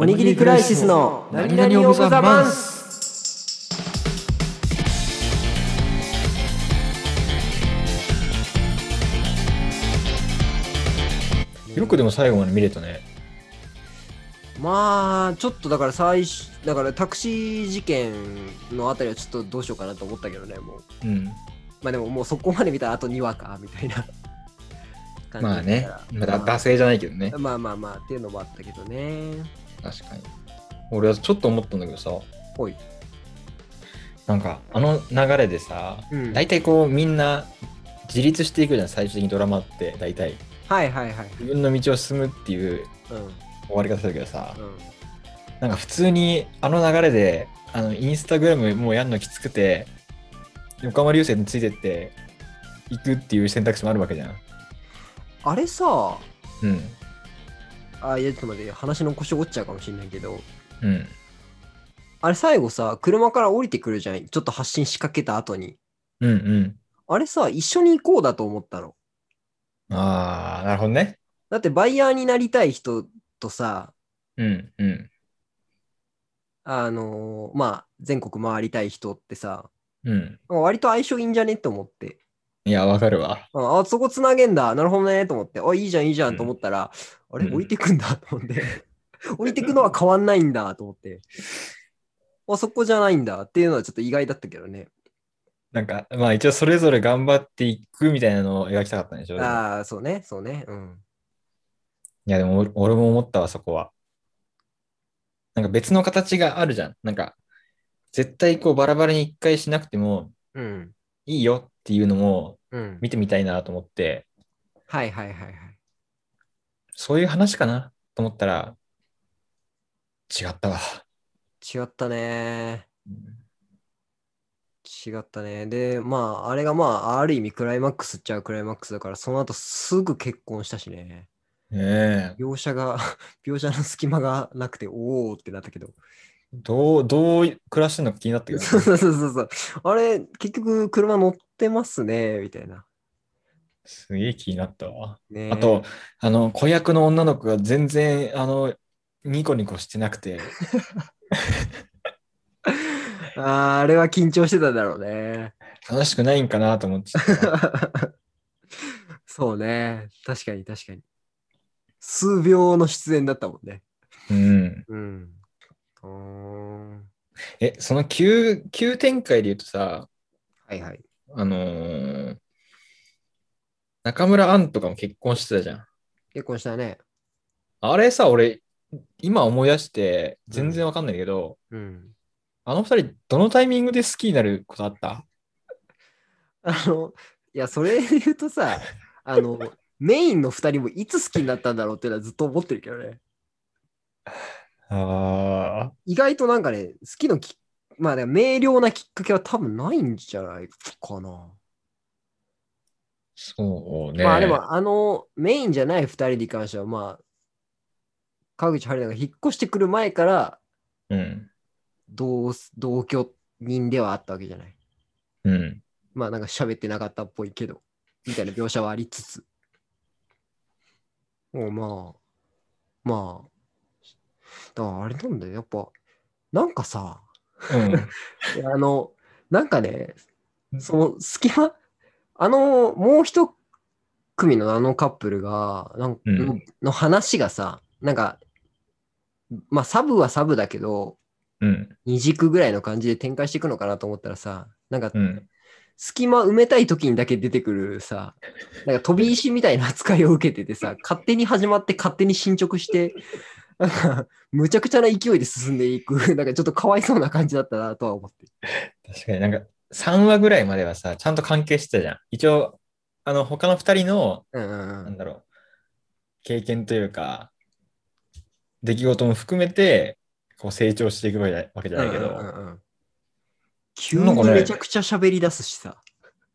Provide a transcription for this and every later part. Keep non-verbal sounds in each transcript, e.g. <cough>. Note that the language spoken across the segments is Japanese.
おにぎりクライシスの何々オブザマンスよくでも最後まで見れたね。まあちょっとだから最初だからタクシー事件のあたりはちょっとどうしようかなと思ったけどねもううん。まあでももうそこまで見たらあと2話かみたいな感じまあね。まらだ惰性じゃないけどね。まあまあまあっていうのもあったけどね確かに。俺はちょっと思ったんだけどさ、ほいなんかあの流れでさ、うん大体こうみんな自立していくじゃん、最終的にドラマって大体。はいはいはい自分の道を進むっていううん終わり方するけどさ、うんなんか普通にあの流れで、あのインスタグラムもうやるのきつくて、横浜流星についてって行くっていう選択肢もあるわけじゃん。あれさうん。あいやちょっと待って話の腰折っちゃうかもしれないけどうん。あれ最後さ車から降りてくるじゃんちょっと発進しかけた後にうんうん。あれさ一緒に行こうだと思ったのああ、なるほどね。だってバイヤーになりたい人とさうんうん。あのーまあ全国回りたい人ってさうん。割と相性いいんじゃね？って思っていや、わかるわ。ああそこつなげんだ。なるほどねと思って。あいいじゃんいいじゃんと思ったら、あれうん。降りてくんだと思って。<laughs> 降りてくのは変わんないんだと思って。あそこじゃないんだ。っていうのはちょっと意外だったけどね。なんか、まあ一応それぞれ頑張っていくみたいなのを描きたかったんでしょ？いああそうねそうね。うん。や、でも俺俺も思ったわ、そこは。なんか別の形があるじゃん。なんか、絶対こうバラバラに一回しなくてもうん。いいよっていうのもうん見てみたいなと思って、はいはいはいはいそういう話かなと思ったら、違ったわ。違ったね違ったね。で、まあ、あれがまあ、ある意味クライマックスっちゃうクライマックスだから、その後すぐ結婚したしね。ねえ。描写が、描写の隙間がなくて、おおってなったけど。どう、どう暮らしてんのか気になったけどね、そうそうそうそう。あれ、結局車乗ってますね、みたいな。すげえ気になったわ。ねあと、あの、子役の女の子が全然、あの、ニコニコしてなくて、<laughs> あーあれは緊張してたんだろうね。楽しくないんかなと思ってた。<laughs> そうね。確かに確かに。数秒の出演だったもんね。うん。うん。うーんえ、その急、急展開で言うとさ、はいはい。あのー中村アンとかも結婚してたじゃん。結婚したね。あれさ、俺、今思い出して全然わかんないけど、うん。あの二人、どのタイミングで好きになることあった？<laughs> あの、いや、それで言うとさ、<laughs> あの、メインの2人もいつ好きになったんだろうっていうのはずっと思ってるけどね。ああ、意外となんかね、好きのき、まあ、ね、明瞭なきっかけは多分ないんじゃないかな。そうね。まあでも、あの、メインじゃない2人に関しては、まあ、川口春奈が引っ越してくる前からうん。同同居人ではあったわけじゃない。うん。まあなんか喋ってなかったっぽいけど、みたいな描写はありつつ。もうまあ、まあ、だからあれなんだよ、やっぱ、なんかさ、うん。<laughs> あの、なんかね、その隙間、あの、もう一組のあのカップルが、なんかうんのの話がさ、なんか、まあサブはサブだけど、うん。二軸ぐらいの感じで展開していくのかなと思ったらさ、なんかうん。隙間埋めたい時にだけ出てくるさ、なんか飛び石みたいな扱いを受けててさ、勝手に始まって勝手に進捗して、なんか、むちゃくちゃな勢いで進んでいく、<laughs> なんかちょっとかわいそうな感じだったなとは思って。確かになんか3話ぐらいまではさ、ちゃんと関係してたじゃん。一応、あの、他の2人の、うんうんうん。なんだろう、経験というか、出来事も含めて、こう成長していくわけじゃないけど、うんうん急にめちゃくちゃ喋り出すしさ、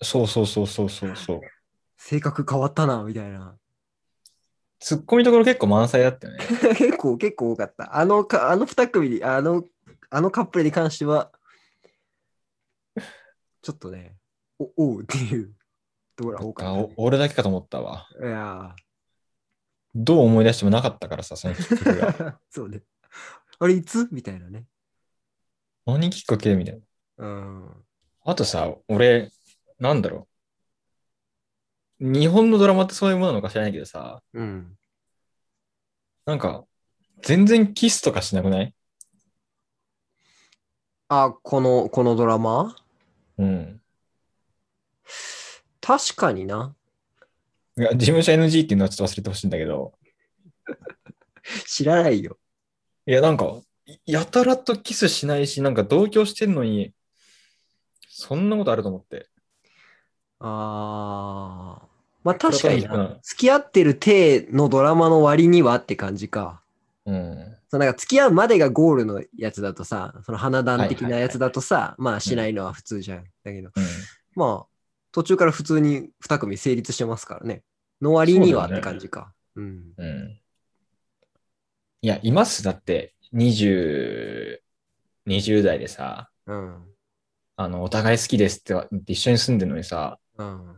そうそうそうそうそうそう。<laughs> 性格変わったな、みたいな。ツッコミどころ結構満載だったよね。<laughs> 結構、結構多かった。あのか、あの二組に、あの、あのカップルに関しては、ちょっとね、お、おうっていうところが多かった、あお俺だけかと思ったわ。いやどう思い出してもなかったからさ、そのきっかけが。ー <laughs> そうね。あれいつみたいなね。何きっかけみたいな。うん。あとさ、俺、なんだろう。日本のドラマってそういうものなのか知らないけどさ、うん。なんか、全然キスとかしなくない？あ、この、このドラマ？うん。確かにな。いや、事務所 NG っていうのはちょっと忘れてほしいんだけど、<laughs> 知らないよ。いや、なんか、やたらとキスしないし、なんか同居してんのに、そんなことあると思って。あー。まあ確かに。付き合ってる体のドラマの割にはって感じか。うん。そうなんか付き合うまでがゴールのやつだとさ、その花壇的はいはいはいなやつだとさ、まあしないのは普通じゃん。だけど、うん。まあ途中から普通に2組成立してますからね。の割にはって感じか。うん。うん。いや、います？だって、20、20代でさ、うん。あの、お互い好きですって言って一緒に住んでるのにさ、うん。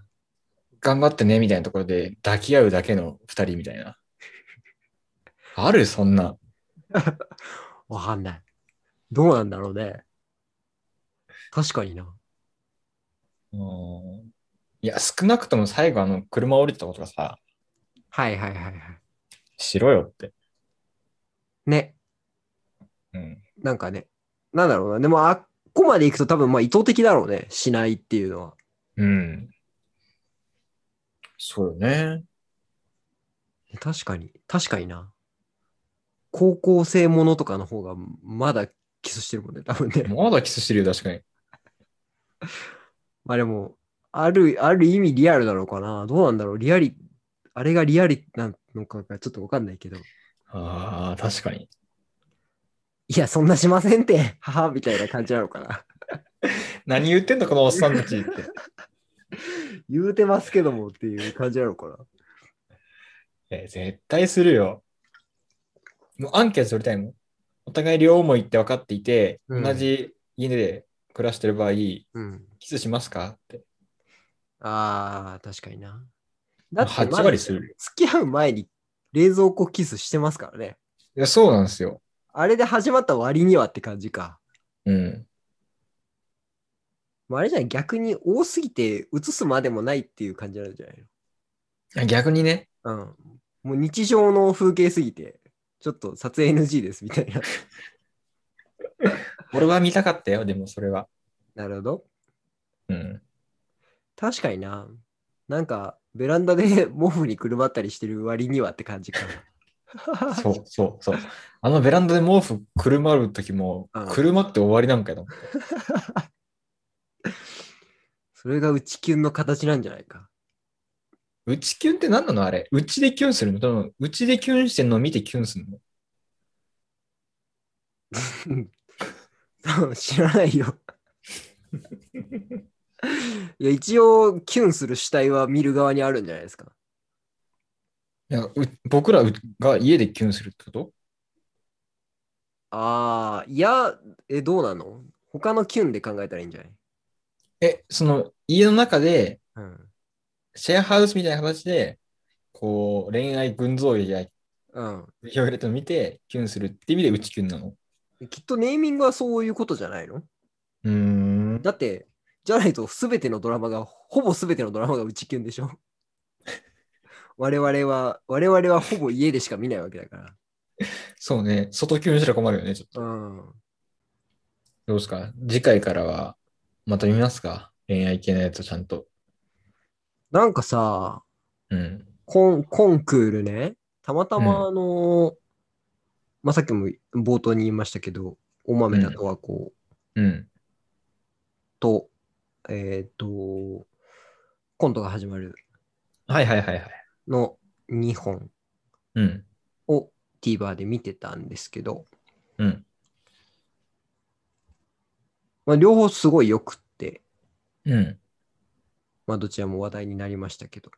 頑張ってねみたいなところで抱き合うだけの二人みたいな。あるそんな。<laughs> わかんない。どうなんだろうね。確かにな。うんいや、少なくとも最後あの車降りてたことがさ、はいはいはいはい。しろよって。ね。うん。なんかね。なんだろうな。でもあっこまで行くと多分まあ意図的だろうね。しないっていうのは。うん。そうよね。確かに。確かにな。高校生ものとかの方がまだキスしてるもんね。多分ね。まだキスしてるよ、確かに。<laughs> まあでも、ある、ある意味リアルだろうかな。どうなんだろう。リアリ、あれがリアリなのかがちょっとわかんないけど。ああ、確かに。いや、そんなしませんって。<laughs> はは、みたいな感じなのかな。<laughs> 何言ってんの、このおっさんたちって。<laughs> 言うてますけどもっていう感じなのかな。え、絶対するよ。もうアンケート取りたいもん。お互い両思いって分かっていて、うん同じ家で暮らしてる場合、うん。キスしますか？って。ああ、確かにな。だって、8割する。付き合う前に冷蔵庫キスしてますからね。いや、そうなんですよ。あれで始まった割にはって感じか。うん。まあ、あれじゃない逆に多すぎて映すまでもないっていう感じなんじゃない逆にね、のうん。もう日常の風景すぎて、ちょっと撮影 NG ですみたいな。<laughs> 俺は見たかったよ、でもそれは。なるほど。うん。確かにな。なんか、ベランダで <laughs> 毛布にくるまったりしてる割にはって感じかな。<laughs> そうそうそう。あのベランダで毛布くるまるときもうん、くるまって終わりなんかよ。<laughs> それが内キュンの形なんじゃないか。うちキュンって何なの？あれ。うちでキュンするの？多分うちでキュンしてんのを見てキュンするの？<laughs> そう知らないよ。<laughs> いや、一応、キュンする主体は見る側にあるんじゃないですか。いやう僕らうが家でキュンするってこと？ああ、いや、え、どうなの？他のキュンで考えたらいいんじゃない？え、その家の中でうん。シェアハウスみたいな形で、こう、恋愛群像劇やうん。表現れたのを見て、キュンするって意味でうちキュンなの？きっとネーミングはそういうことじゃないの？うーん。だって、じゃないと全てのドラマが、ほぼ全てのドラマが内キュンでしょ？<laughs> 我々は、我々はほぼ家でしか見ないわけだから。そうね。外キュンしたら困るよね、ちょっと。うん。どうですか？次回からは、また見ますか？恋愛系のやつをちゃんと。なんかさ、うん。コンコンクールね、たまたまあの、まあ、さっきも冒頭に言いましたけど、大豆田とはこう、うん。と、えっ、と、コントが始まるはいはいはいはい。の2本うん。を TVer で見てたんですけど、うん。まあ、両方すごい良くって、うん。まあ、どちらも話題になりましたけど。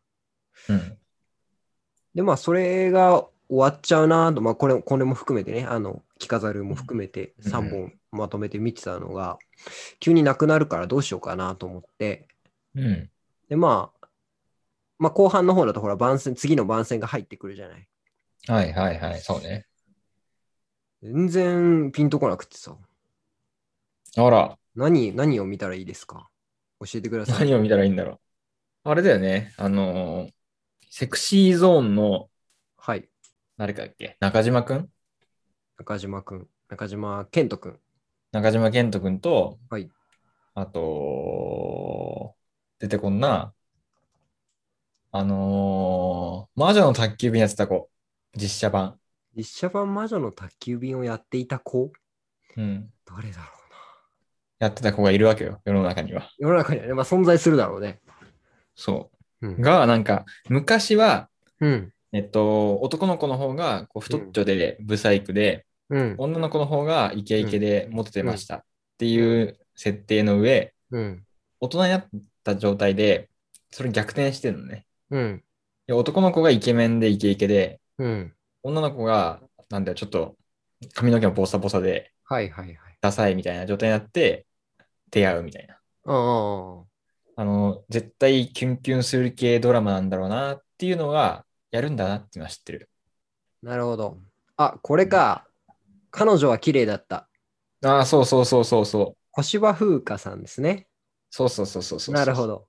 うん。で、まあ、それが終わっちゃうなと、まあ、これ、これも含めてね、あの、着飾るも含めてうん3本まとめて見てたのが、急になくなるからどうしようかなと思って、うん。で、まあ、まあ、後半の方だと、ほら、番宣、次の番宣が入ってくるじゃない。はいはいはい。そうね。全然ピンとこなくてさ。あら、何、何を見たらいいですか？教えてください。何を見たらいいんだろう。あれだよね。あのーセクシーゾーンの、はい。誰かだっけ？中島くん？中島くん。中島健人くん。中島健人くんと、はいあと、出てこんな、あのー魔女の宅急便やってた子、実写版。実写版魔女の宅急便をやっていた子？うん。誰だろうな。やってた子がいるわけよ、世の中には。世の中にはね、まあ存在するだろうね。そうう。ん。が、なんか、昔は、うん。えっと、男の子の方がこう太っちょでブサイクで、うん。女の子の方がイケイケでモテてましたっていう設定の上、うん。大人になった状態で、それ逆転してるのね。うん。で男の子がイケメンでイケイケで、うん。女の子が、なんだよ、ちょっと髪の毛もボサボサで、はいはいはい。ダサいみたいな状態になって、出会うみたいな。ああ。あの、絶対キュンキュンする系ドラマなんだろうなっていうのが、やるんだなっていうのは知ってる。なるほど。あ、これか。彼女は綺麗だった。ああ、そうそうそうそうそう。小芝風花さんですね。そうそうそうそうそう。なるほ。ど。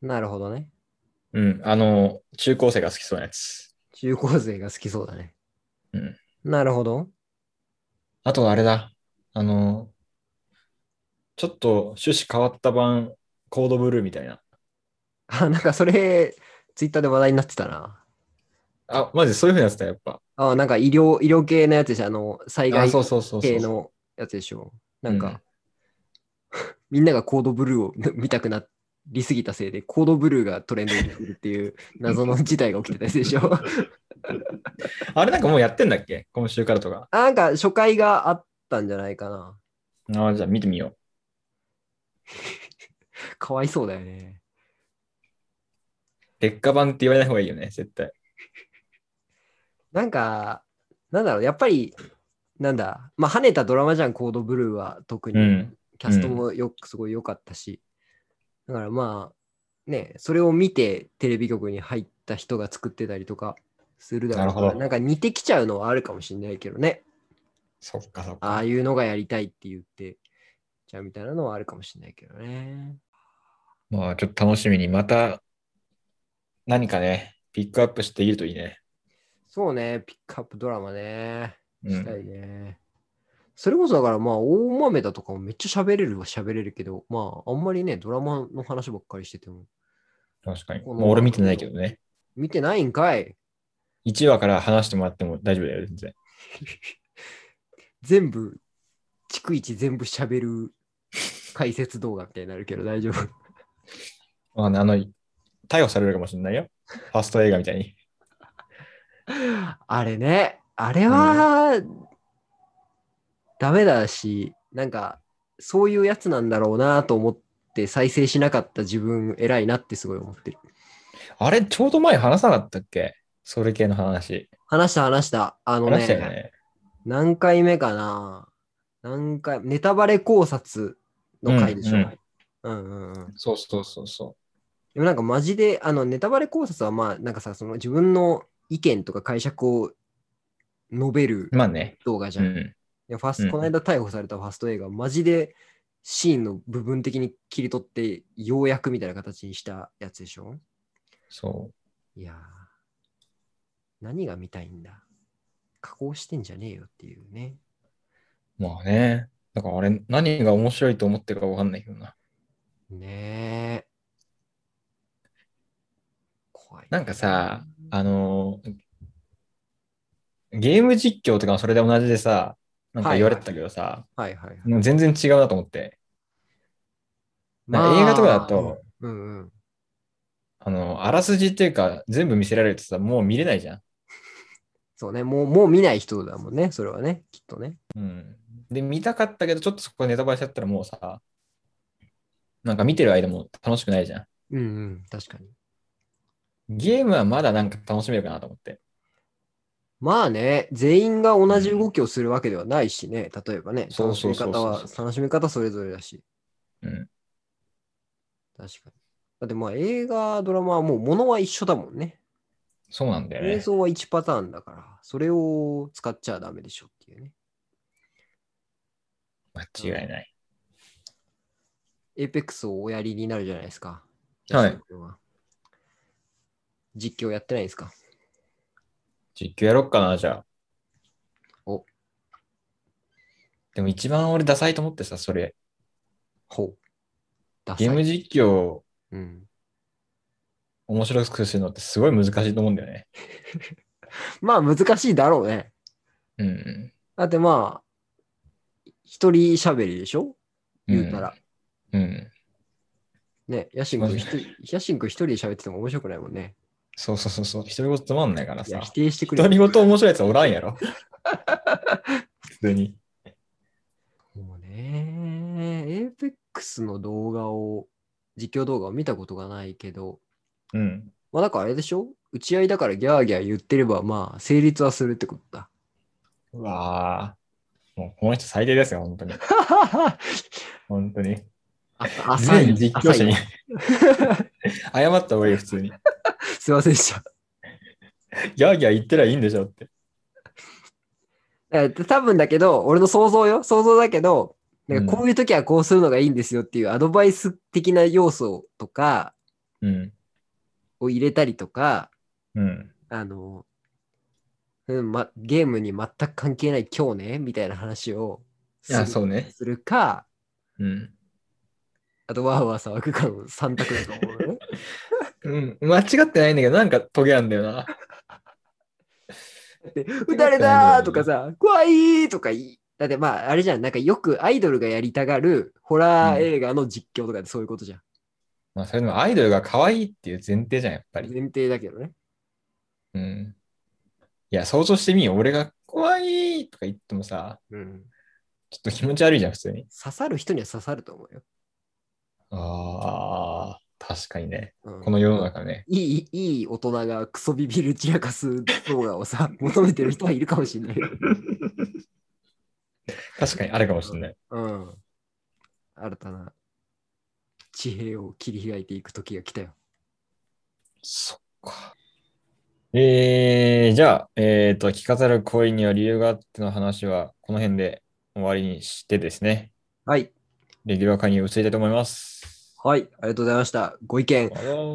なるほどね。うん、あの、中高生が好きそうなやつ。中高生が好きそうだね。うん。なるほど。あとあれだ。あの、ちょっと趣旨変わった版、コードブルーみたいな。<laughs> あ、なんかそれ、ツイッターで話題になってたな。あ、マジそういうふうにやつだ、やっぱ。あ、なんか医療、医療系のやつでしょ？あの、災あ、害そうそうそうそう。系のやつでしょ？なんか、<laughs> みんながコードブルーを <laughs> 見たくなりすぎたせいで、コードブルーがトレンドに来るっていう謎の事態が起きてたやつでしょ？あれなんかもうやってんだっけ？今週からとか。あなんか初回があったんじゃないかな。あじゃあ見てみよ <laughs> かわいそうだよね。う。劣化版って言われない方がいいよね、絶対。なんか、なんだろう、やっぱり、なんだ、まあ、跳ねたドラマじゃん、コードブルーは特に。うん。キャストもよくすごい良かったし。だからまあ、ね、それを見てテレビ局に入った人が作ってたりとかするだろうから、ななんか似てきちゃうのはあるかもしれないけどね。そっかそっああか。いうのがやりたいって言って、じゃあみたいなのはあるかもしれないけどね。まあちょっと楽しみに、また何かね、ピックアップしているといいね。そうね、ピックアップドラマね。うん。したいね。それこそだからまあ、大豆だとかもめっちゃ喋れるは喋れるけど、まあ、あんまりね、ドラマの話ばっかりしてても。確かに。もう俺見てないけどね。見てないんかい1話から話してもらっても大丈夫だよ、全然。<laughs> 全部、逐一全部喋る解説動画みたいになるけど大丈夫。まあね、あの、逮捕されるかもしれないよ。ファースト映画みたいに。<laughs> あれね、あれは、ダメだし、なんか、そういうやつなんだろうなと思って再生しなかった自分偉いなってすごい思ってる。あれ、ちょうど前話さなかったっけ？それ系の話。話した話した。あのね、ね。何回目かな何回、ネタバレ考察の回でしょ。うんうんうんうん。そうそうそうそでもなんかマジで、あの、ネタバレ考察はまあ、なんかさ、その自分の意見とか解釈を述べる。動画じゃん。うん。でファースうんこの間逮捕されたファスト映画、マジでシーンの部分的に切り取って、ようやくみたいな形にしたやつでしょ？そいやー、何が見たいんだ？加工してんじゃねえよっていうね。う。まあね。だからあれ、何が面白いと思ってるかわかんないけどな。ねえ。怖い。なんかさ、あのーゲーム実況とかもそれで同じでさ、なんか言われてたけどさ、はいはいはい。もう全然違うなと思って。なんか映画とかだと、うんうん。あの、あらすじっていうか、全部見せられるとさ、もう見れないじゃん。<laughs> そうね、もう、もう見ない人だもんね、それはね、きっとね。うん。で、見たかったけど、ちょっとそこネタバレしちゃったらもうさ、なんか見てる間も楽しくないじゃん。うんうん、確かに。ゲームはまだなんか楽しめるかなと思って。まあね、全員が同じ動きをするわけではないしね、例えばね、楽しみ方は、楽しみ方それぞれだし、うん。確かに。だってまあ映画、ドラマはもう物は一緒だもんね。そうなんだよね。映像は1パターンだから、それを使っちゃダメでしょっていうね。間違いない。エーペックスをおやりになるじゃないですか。はい実況やってないですか？実況やろっかな、じゃあ。お。でも一番俺ダサいと思ってさ、それ。ほう。ゲーム実況をうん。面白くするのってすごい難しいと思うんだよね。<laughs> まあ難しいだろうね。うんうん。だってまあ、一人喋りでしょ？言うたら。うん。ね、ヤシン君一人、ヤシン君一人で喋ってても面白くないもんね。そうそうそうそう。独り言つまんないからさ否。定してくれ独り言面白いやつおらんやろ。<laughs> 普通に。もうね、エーペックスの動画を、実況動画を見たことがないけど、うん。まあなんかあれでしょ？打ち合いだからギャーギャー言ってれば、まあ成立はするってことだ。うわぁ。もうこの人最低ですよ、本当に。<laughs> 本当に。全実況者に <laughs> 謝った方がいいよ、普通に。すいませんでした。ギャーギャー言ってりゃいいんでしょって。えー多分だけど、俺の想像よ。想像だけど、なんかこういう時はこうするのがいいんですよっていうアドバイス的な要素とかうん。を入れたりとか、うん。あの、うんま、ゲームに全く関係ない今日ねみたいな話をするそうね。するか、うん。あとワーワー騒ぐかの3択だと思うのね。<laughs> うん。間違ってないんだけど、なんかトゲあんだよな。<laughs> で撃たれたーとかさ、怖いーとか言い。だってまあ、あれじゃん、なんかよくアイドルがやりたがるホラー映画の実況とかでそういうことじゃん。まあ、それでもアイドルが可愛いっていう前提じゃん、やっぱり。前提だけどね。うん。いや、想像してみよう。俺が怖いとか言ってもさ、うん。ちょっと気持ち悪いじゃん、普通に。刺さる人には刺さると思うよ。ああ、確かにね。うんこの世の中ね。いい、いい大人がクソビビる散らかす動画をさ、<laughs> 求めてる人はいるかもしれないよ。確かにあるかもしれない。うん。新たな地平を切り開いていく時が来たよ。そっか。えー、じゃあ、えっ、と、着飾る恋には理由があっての話は、この辺で終わりにしてですね、はい。レギュラー会に移りたいと思います。はい。ありがとうございました。ご意見、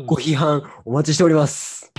ご批判お待ちしております。